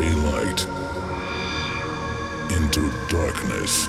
daylight into darkness.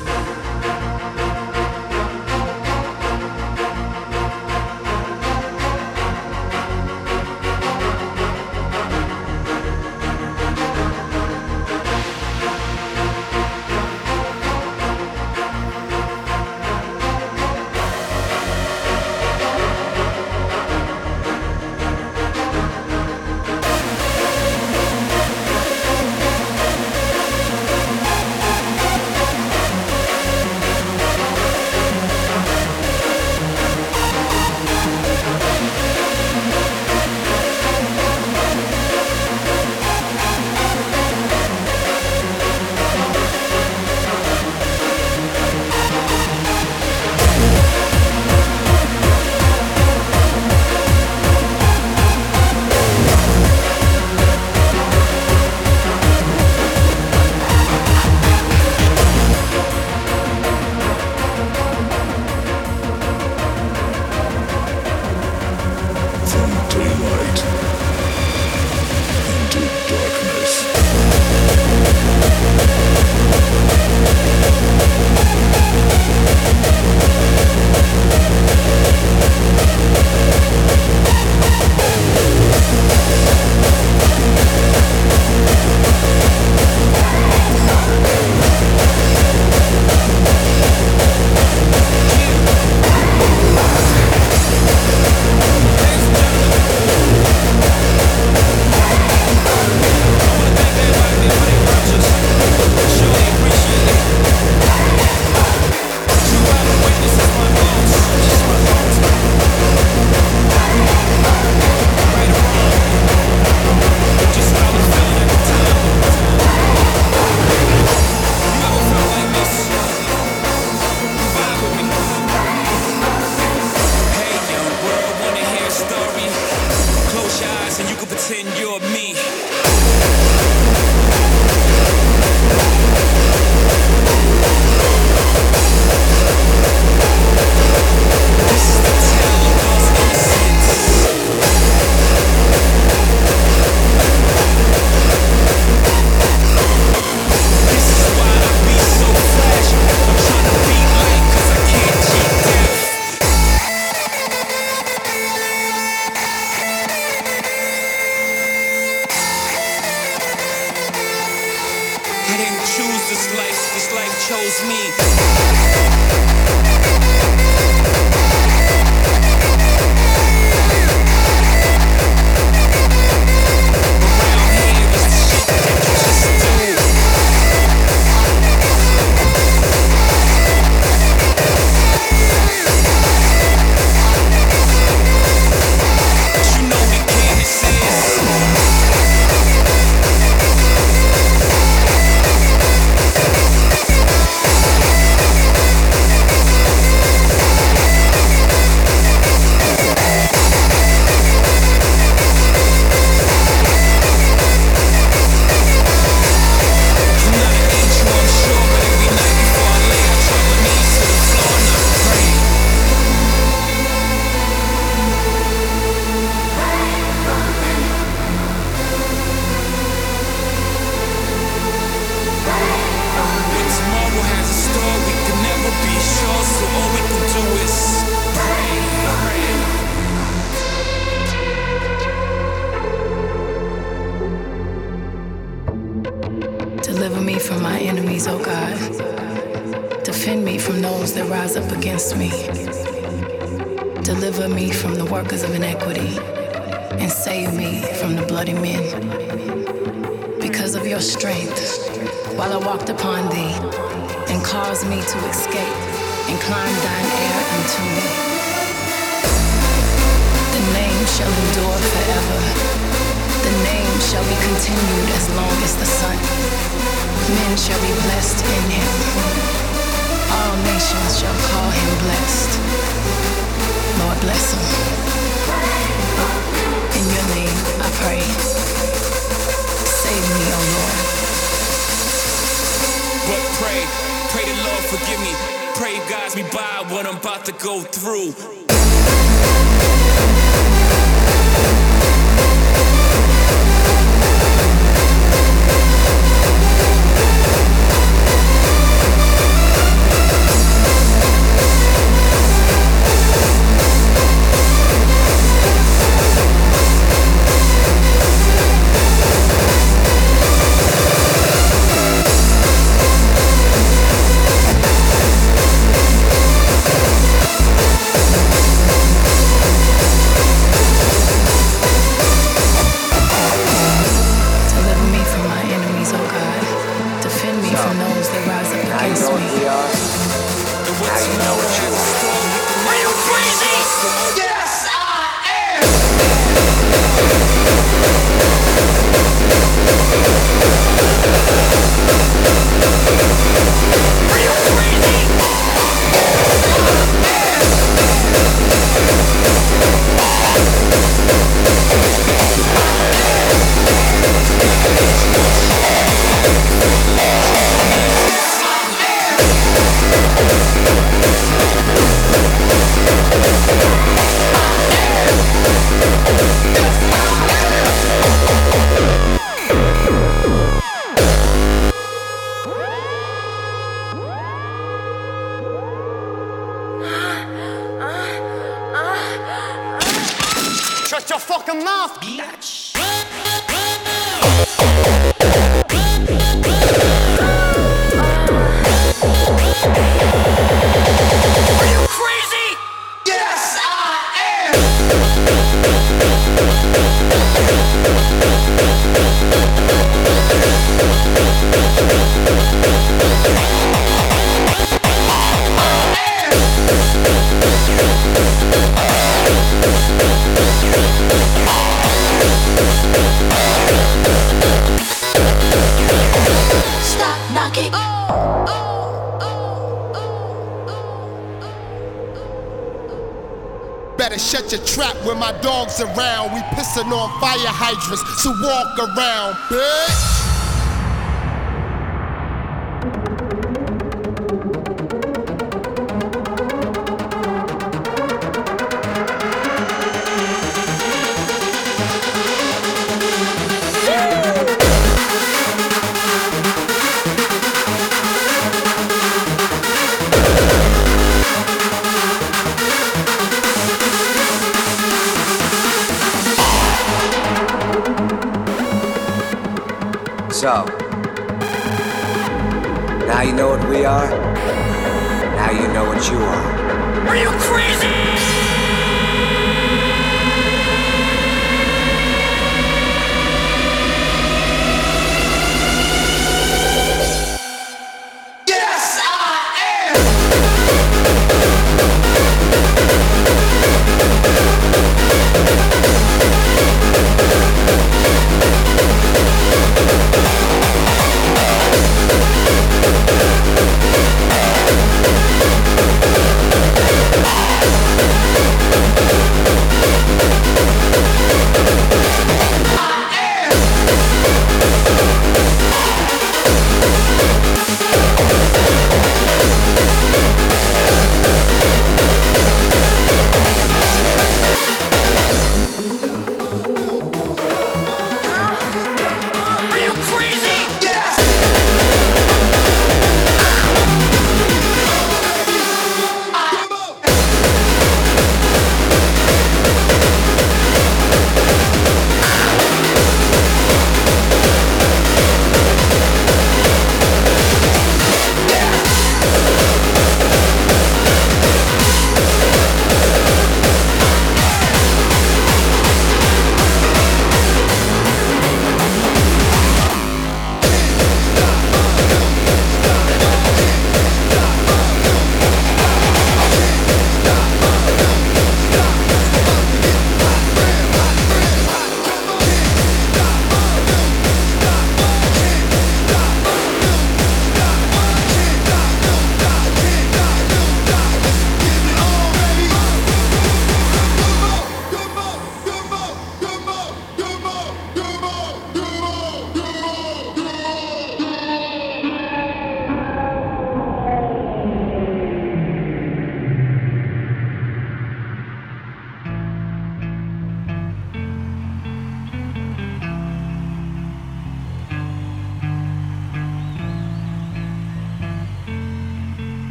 Around,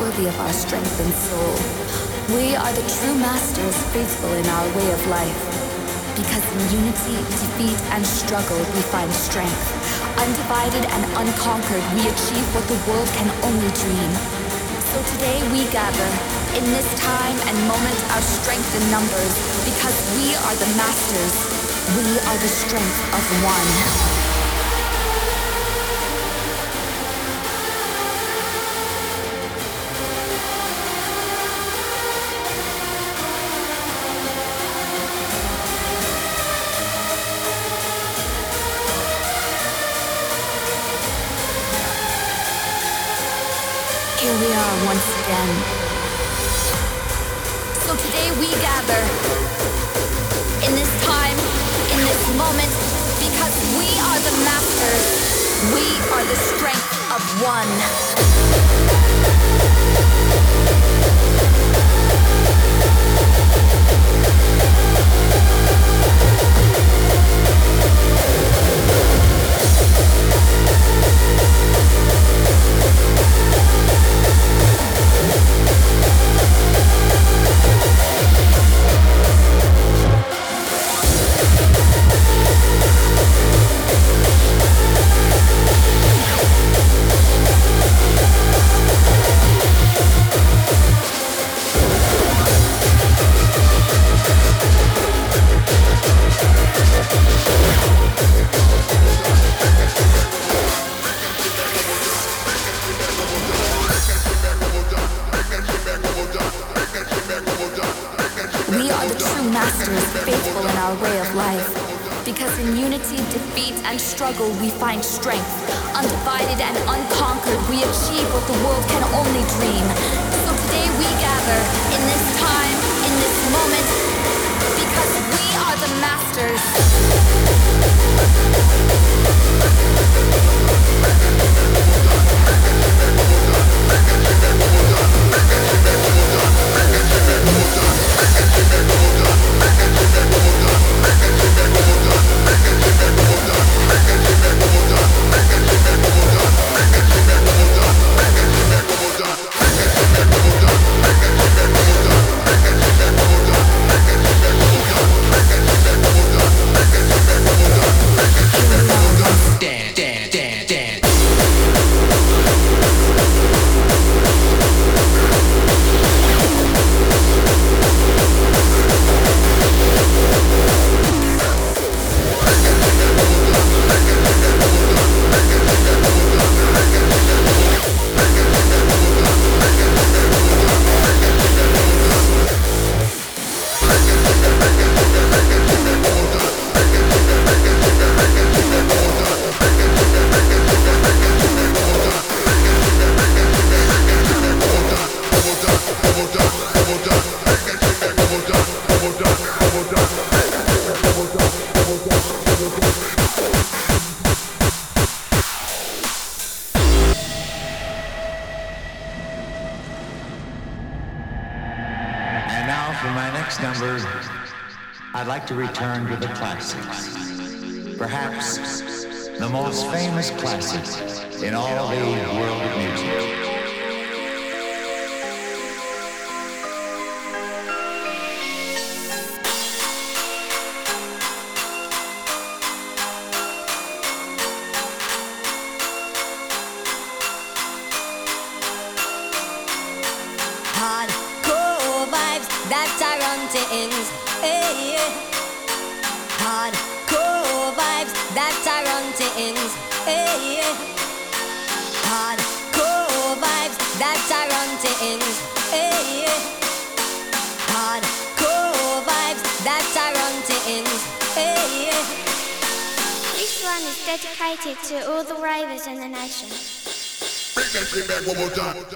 worthy of our strength and soul. We are the true masters faithful in our way of life. Because in unity, defeat, and struggle we find strength. Undivided and unconquered, we achieve what the world can only dream. So today we gather. In this time and moment, our strength in numbers. Because we are the masters. We are the strength of one. What one more time.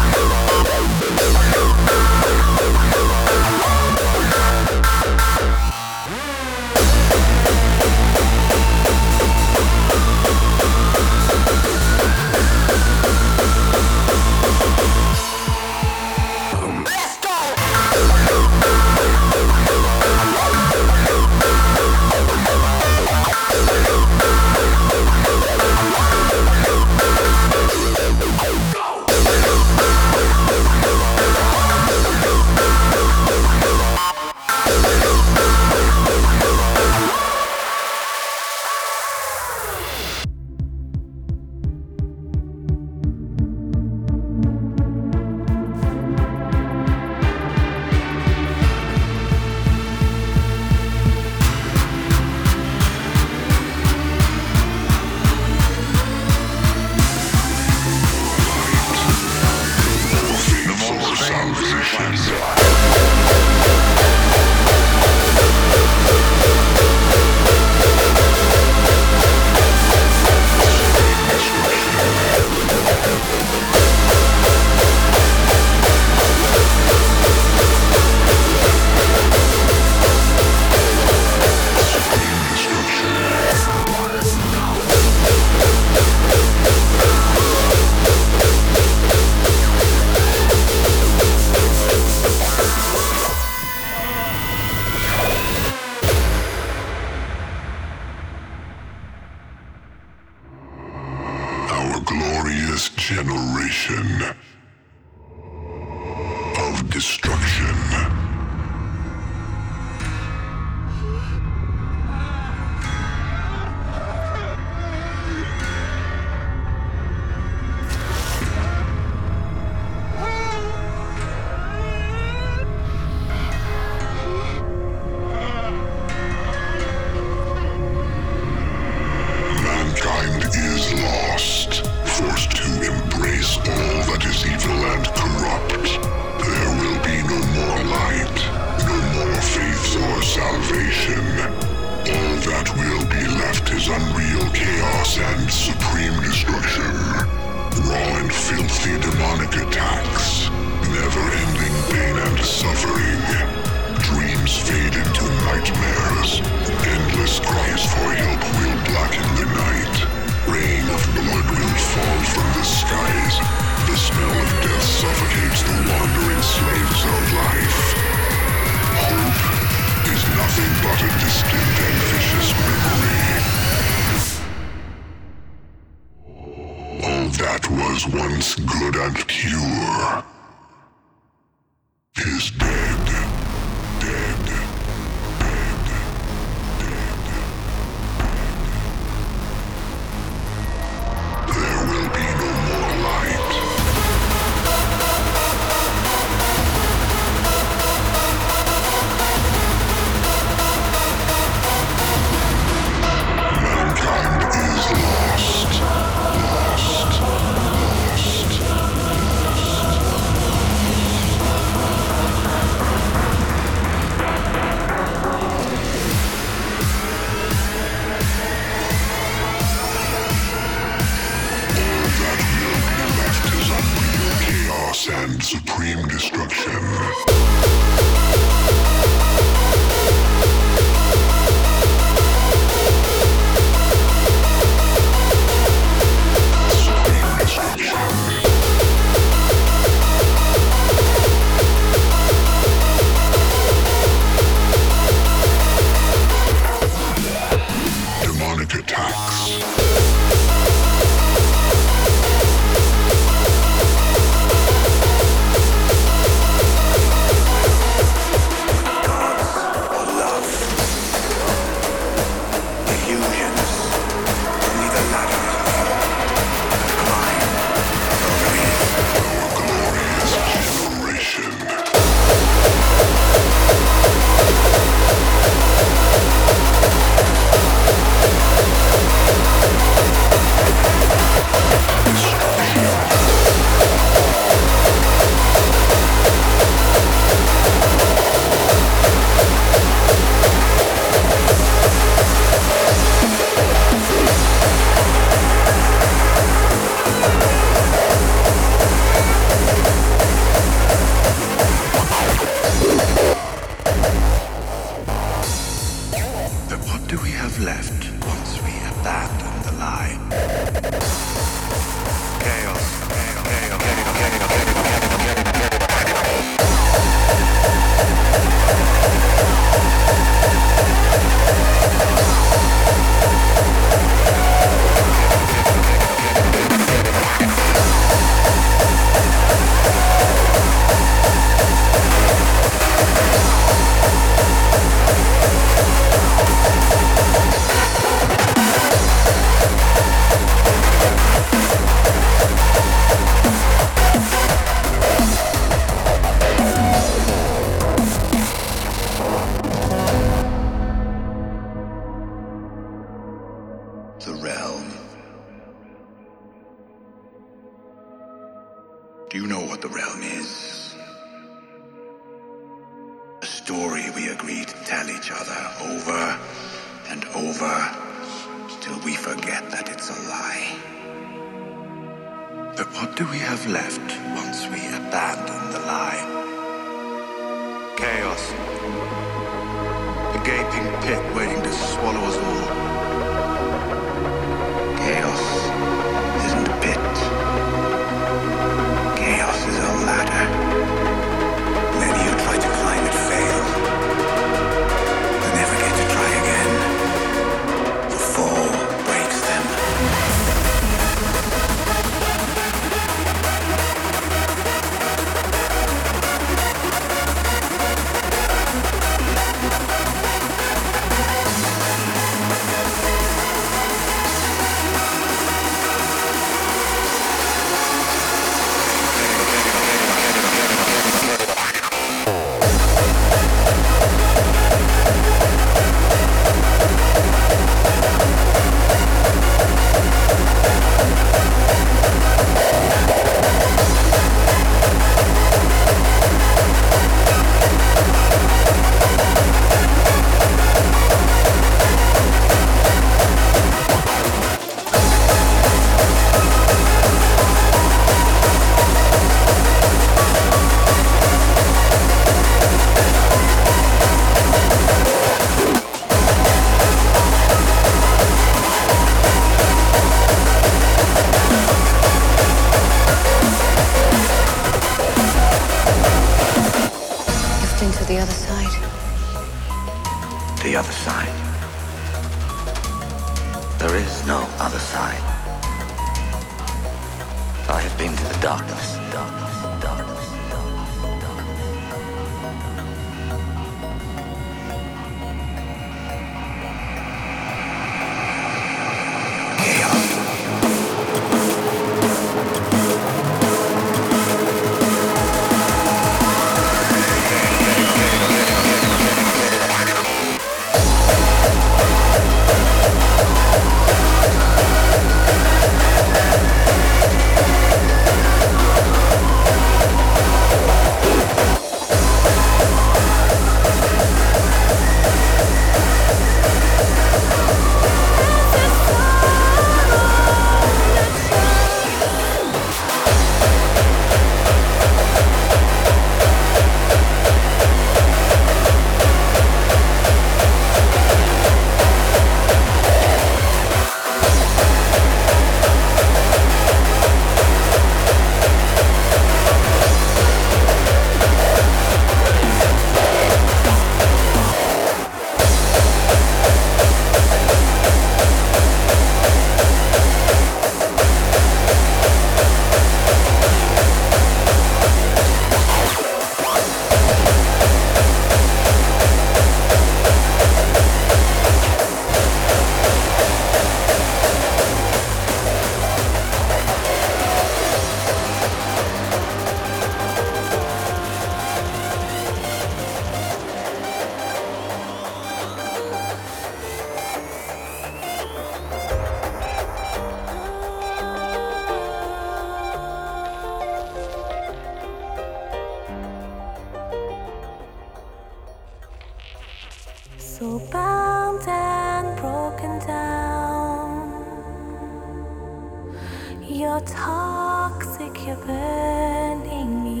toxic, you're burning me.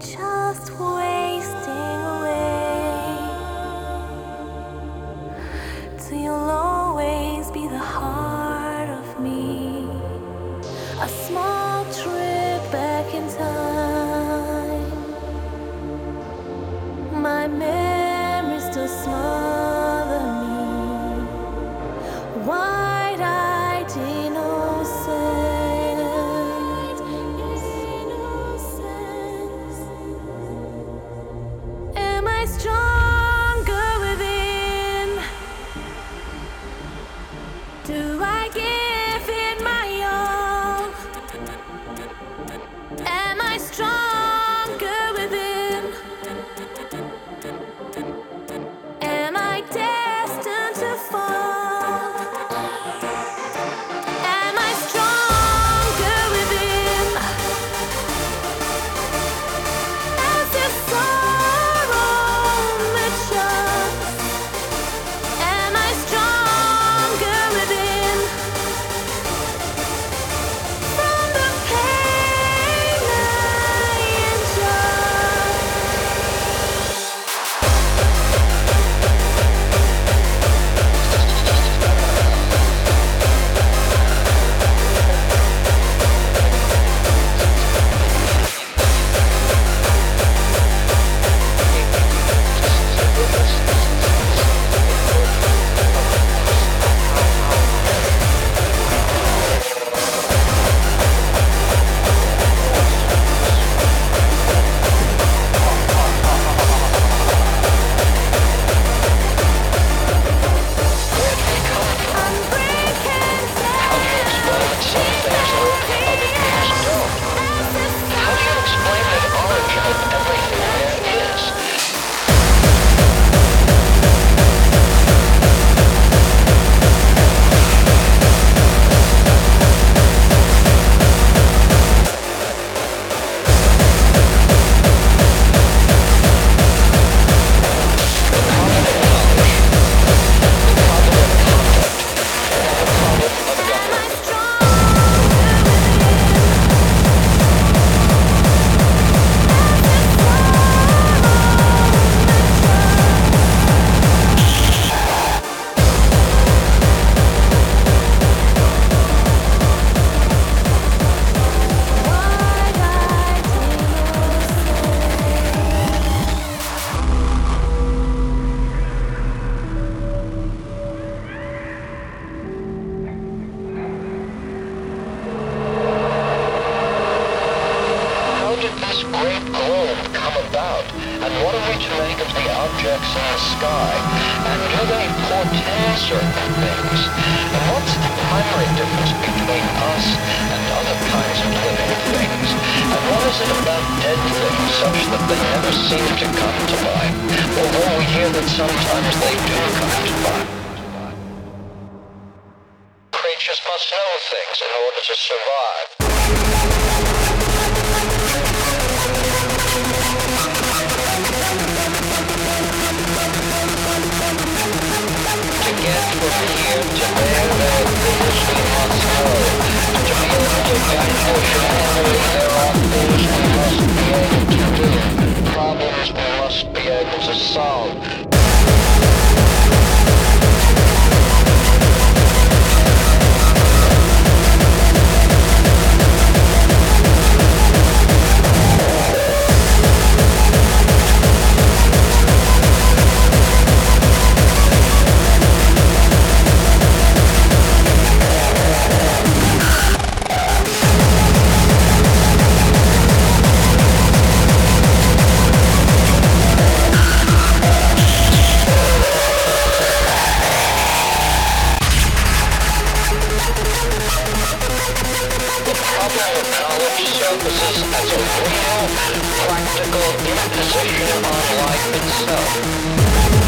Just wait. in about dead things, such that they never seem to come to mind, although we hear that sometimes they do come to mind. Creatures must know things in order to survive. problems we must be able to solve. as, a real and practical imposition of life itself.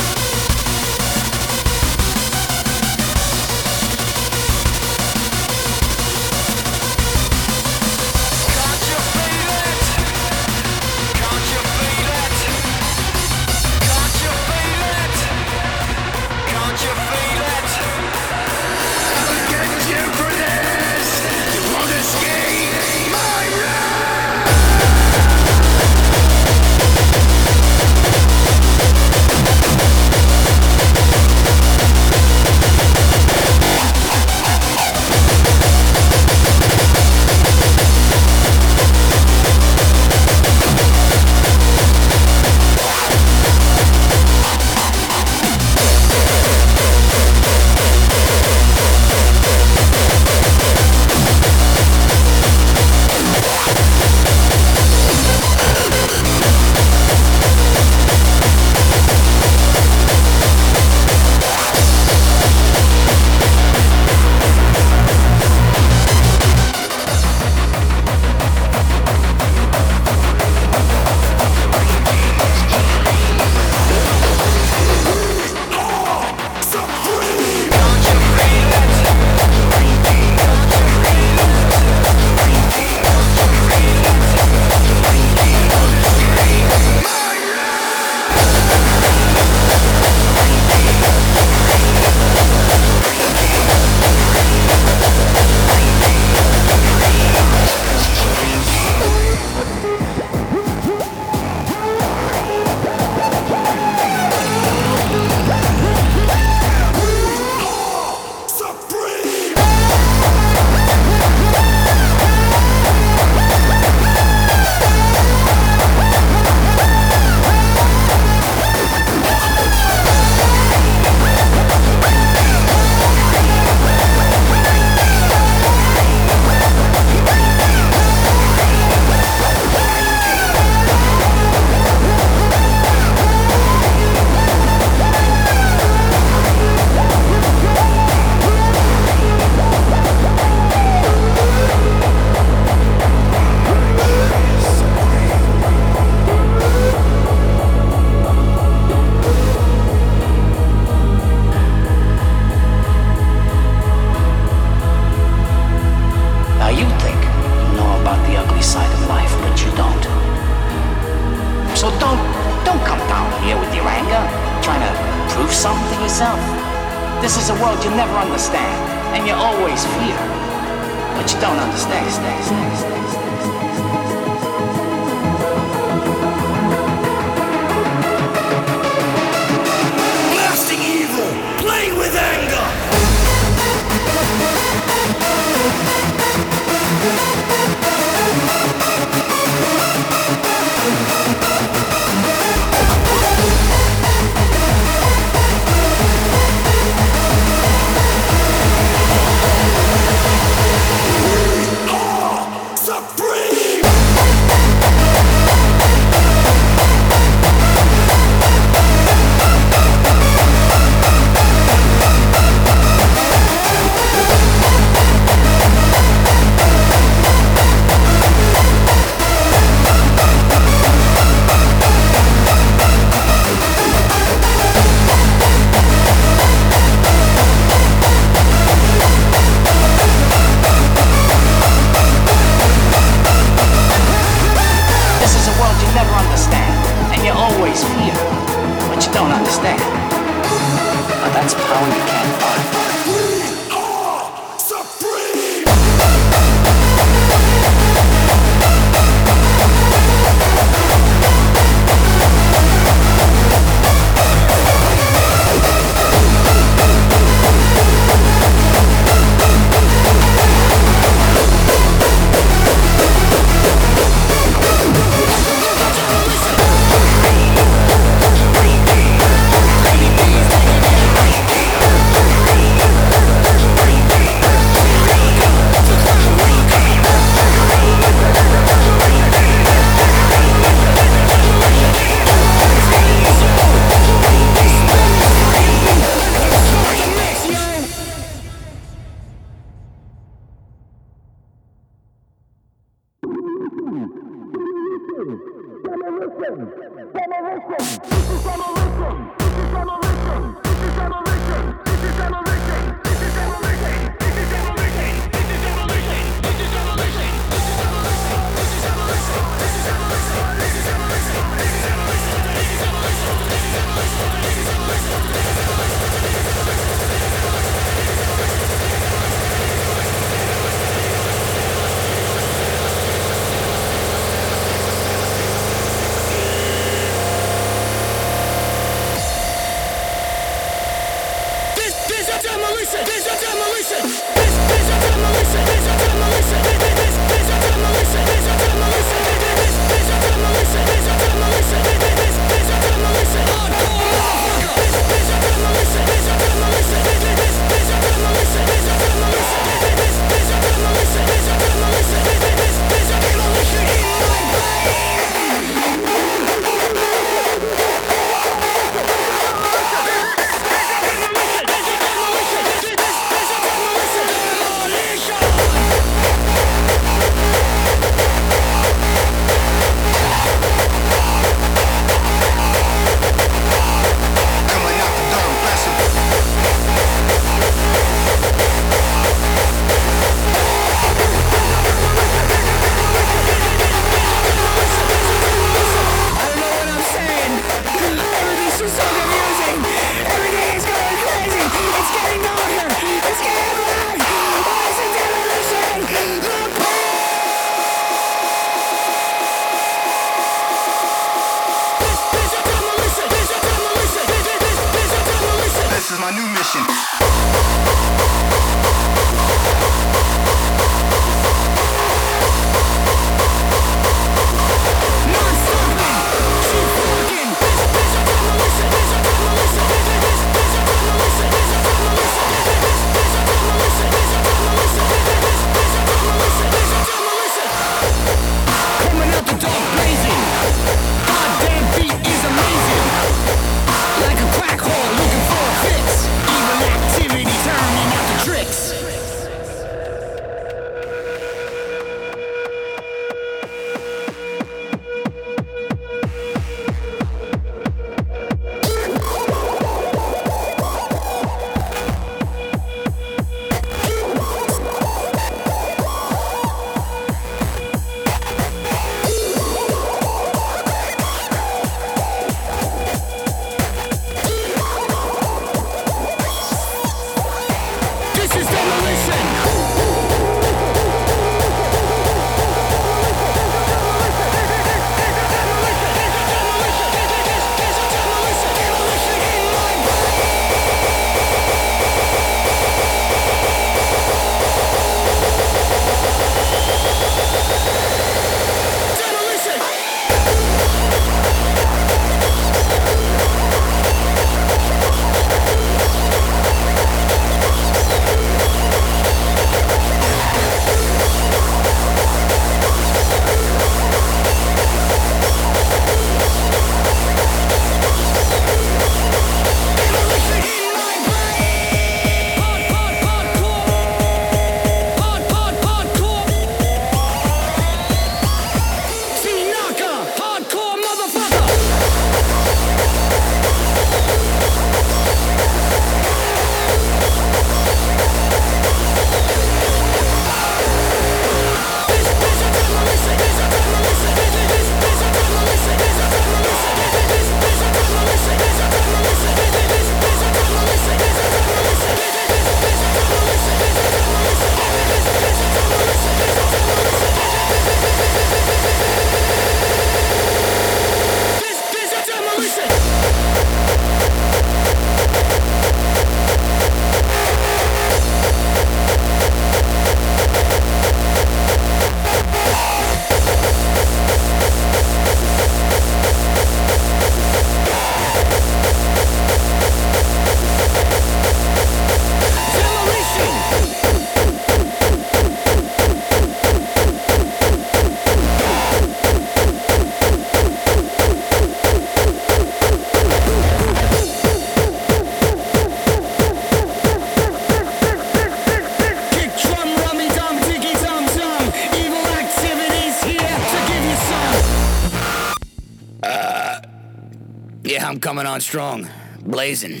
Coming on strong. Blazing.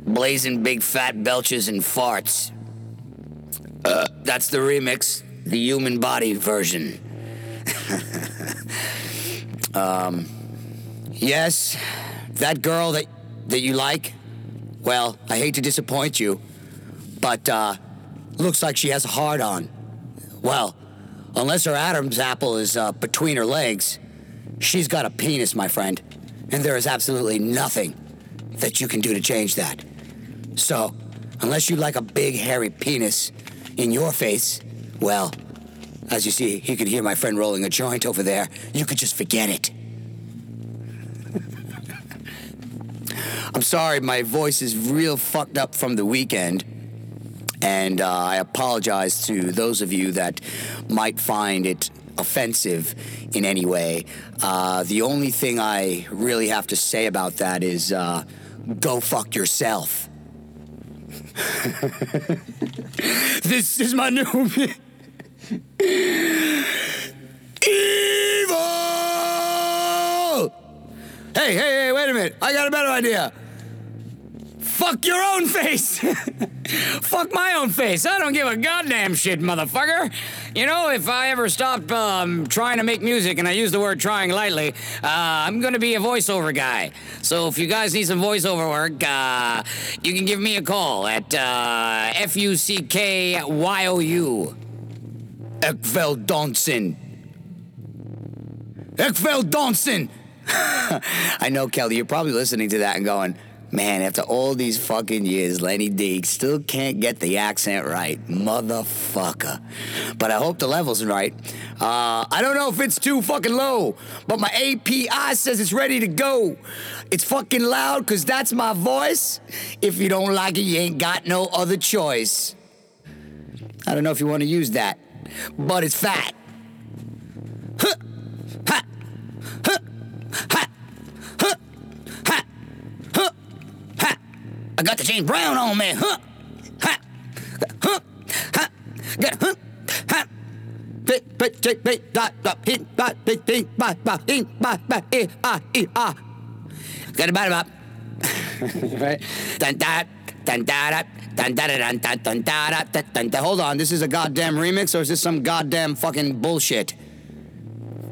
Blazing big fat belches and farts. Uh, that's the remix, the human body version. um, yes, that girl that, that you like, well, I hate to disappoint you, but uh, looks like she has a hard on. Well, unless her Adam's apple is uh, between her legs, she's got a penis, my friend, and there is absolutely nothing that you can do to change that. So, unless you like a big hairy penis in your face, well, as you see, you can hear my friend rolling a joint over there. You could just forget it. I'm sorry, my voice is real fucked up from the weekend. And uh, I apologize to those of you that might find it offensive in any way. Uh, the only thing I really have to say about that is uh, go fuck yourself. this is my new. Evil! Hey, hey, hey, wait a minute. I got a better idea. Fuck your own face! Fuck my own face. I don't give a goddamn shit, motherfucker. You know, if I ever stop um, trying to make music, and I use the word trying lightly, uh, I'm gonna be a voiceover guy. So if you guys need some voiceover work, uh, you can give me a call at uh, F U C K Y O U. Ekvel Donson. Ekvel Donson! I know, Kelly, you're probably listening to that and going, man, after all these fucking years, Lenny Deek still can't get the accent right. Motherfucker. But I hope the level's right. Uh, I don't know if it's too fucking low, but my API says it's ready to go. It's fucking loud because that's my voice. If you don't like it, you ain't got no other choice. I don't know if you want to use that, but it's fat. Huh. Ha. Huh. Ha. Huh. Ha. Huh. Ha. I got the James Brown on me. Huh. Huh. Ha. Got huh. Ha. Bit, bit, bit, bit, dot, dot, hit, dot, bit, bit, ba, ba, in, ba, ba, eh, ah. Got about about. right? Dun, da, dun, da, dun, da, da, dun, dun, dun, da, da, dun. Hold on, this is a goddamn remix or is this some goddamn fucking bullshit?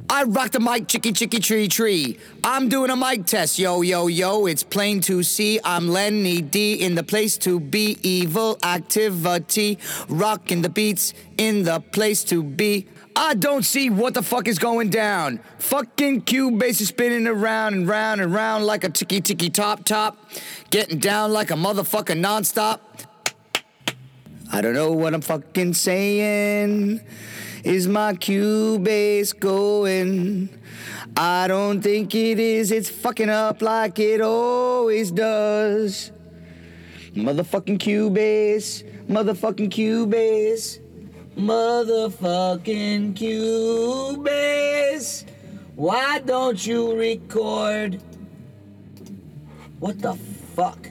I rock the mic, chicky chicky tree tree. I'm doing a mic test, yo yo yo. It's plain to see. I'm Lenny Dee in the place to be. Evil activity, rocking the beats in the place to be. I don't see what the fuck is going down. Fucking Cubase is spinning around and round and round like a ticky ticky top top, getting down like a motherfucker nonstop. I don't know what I'm fucking saying. Is my Cubase going? I don't think it is. It's fucking up like it always does. Motherfucking Cubase. Motherfucking Cubase. Motherfucking Cubase. Why don't you record? What the fuck?